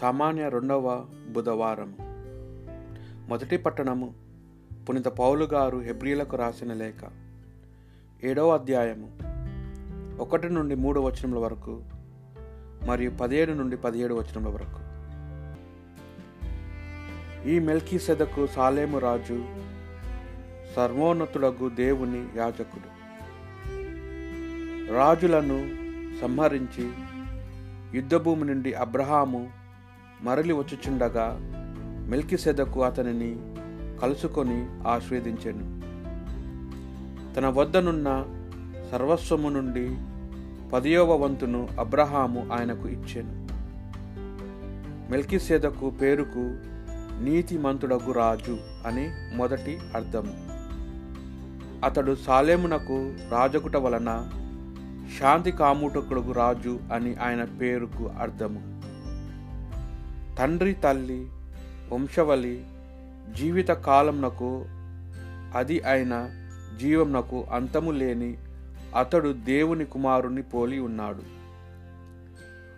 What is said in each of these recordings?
సామాన్య రెండవ బుధవారం మొదటి పట్టణము పునిత పౌలు గారు హెబ్రిలకు రాసిన లేఖ. ఏడవ అధ్యాయము ఒకటి నుండి మూడు వచనముల వరకు మరియు పదిహేడు నుండి పదిహేడు వచనముల వరకు. ఈ మెల్కీ సెదకు సాలేము రాజు సర్వోన్నతుడగు దేవుని యాజకుడు. రాజులను సంహరించి యుద్ధభూమి నుండి అబ్రహాము మరలి వచ్చుచుండగా మెల్కిసెదకు అతనిని కలుసుకొని ఆస్వాదించెను తన వద్దనున్న సర్వస్వము నుండి పదియోవ వంతును అబ్రహాము ఆయనకు ఇచ్చాను. మెల్కిసేదకు పేరుకు నీతిమంతుడగు రాజు అని మొదటి అర్థం అతడు సాలేమునకు రాజకుట వలన శాంతి కాముటకుడుగు రాజు అని ఆయన పేరుకు అర్థము. తండ్రి తల్లి వంశవలి జీవిత కాలంనకు అది అయిన జీవంనకు అంతము లేని అతడు దేవుని కుమారుని పోలి ఉన్నాడు.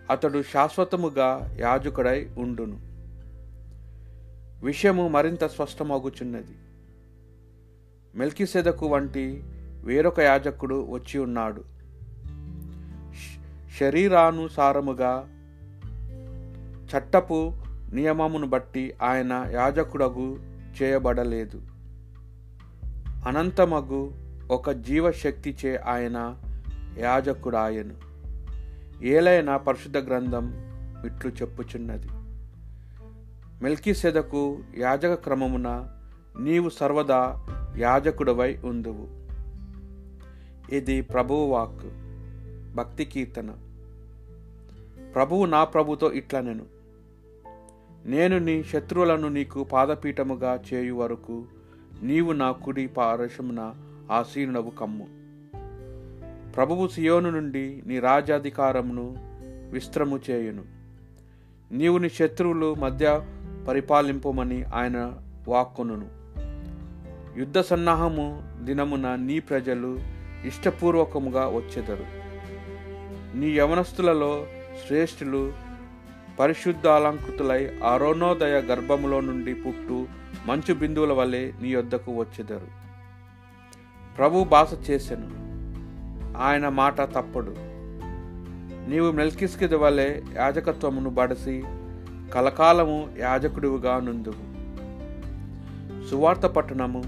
అతడు శాశ్వతముగా యాజకుడై ఉండును. విషయము మరింత స్పష్టమగుచున్నది. మెల్కిసెదకు వంటి వేరొక యాజకుడు వచ్చి ఉన్నాడు. శరీరానుసారముగా చట్టపు నియమమును బట్టి ఆయన యాజకుడగు చేయబడలేదు. అనంతమగు ఒక జీవశక్తిచే ఆయన యాజకుడాయను. ఏలైన పరిశుద్ధ గ్రంథం ఇట్లు చెప్పుచున్నది. మెల్కిసెదకు యాజక క్రమమున నీవు సర్వదా యాజకుడవై ఉందువు. ఇది ప్రభువు వాక్ భక్తి కీర్తన. ప్రభువు నా ప్రభుతో ఇట్లా నేను నేను నీ శత్రువులను నీకు పాదపీఠముగా చేయు వరకు నీవు నా కుడి పారశమున ఆసీనునవు కమ్ము. ప్రభువు సియోను నుండి నీ రాజాధికారమును విస్త్రము చేయును. నీవు నీ శత్రువులు మధ్య పరిపాలింపమని ఆయన వాక్కును యుద్ధ సన్నాహము దినమున నీ ప్రజలు ఇష్టపూర్వకముగా వచ్చెదరు. నీ యవనస్తులలో శ్రేష్ఠులు పరిశుద్ధాలంకృతులై అరోణోదయ గర్భములో నుండి పుట్టు మంచు బిందువుల వలె నీ యొద్దకు వచ్చెదరు. ప్రభు బాస చేసెను. ఆయన మాట తప్పడు. నీవు మెల్కిస్కిద వలె యాజకత్వమును బడసి కలకాలము యాజకుడివుగా నుందువు. సువార్త పట్టణము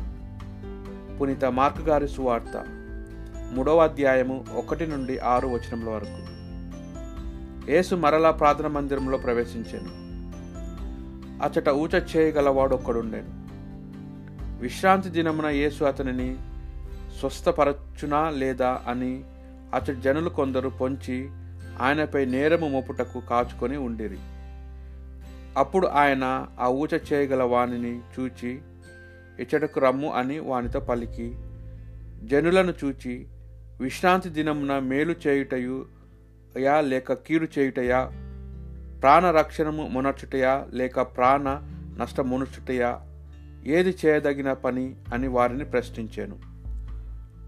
పునీత మార్క్ గారి సువార్త మూడవ అధ్యాయము ఒకటి నుండి ఆరు వచనముల వరకు. యేసు మరలా ప్రార్థన మందిరంలో ప్రవేశించాను. అచట ఊచ చేయగలవాడు ఒక్కడుండేను విశ్రాంతి దినమున యేసు అతనిని స్వస్థపరచునా లేదా అని అతడి జనులు కొందరు పొంచి ఆయనపై నేరము మోపుటకు కాచుకొని ఉండిరి. అప్పుడు ఆయన ఆ ఊచ చేయగల వానిని చూచి ఇచ్చటకు రమ్ము అని వానితో పలికి జనులను చూచి విశ్రాంతి దినమున మేలు చేయుటయు యా లేక కీడు చేయుటయా? ప్రాణ రక్షణము మునర్చుటయా? లేక ప్రాణ నష్టమునుచుటయా ఏది చేయదగిన పని అని వారిని ప్రశ్నించాను.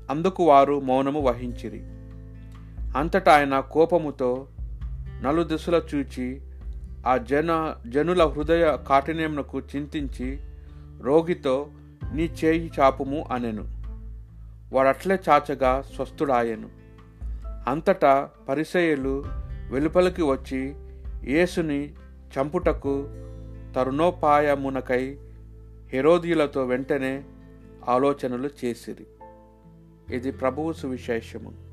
అందుకు వారు మౌనము వహించిరి. అంతటా ఆయన కోపముతో నలుదిశల చూచి ఆ జన జనుల హృదయ కాఠిన్యమునకు చింతించి రోగితో నీ చేయి చాపుము అనెను. వాడట్లే చాచగా స్వస్థుడాయను. అంతటా పరిసయులు వెలుపలికి వచ్చి యేసుని చంపుటకు తరుణోపాయమునకై హెరోదీయులతో వెంటనే ఆలోచనలు చేసిరి. ఇది ప్రభువు సువిశేషము.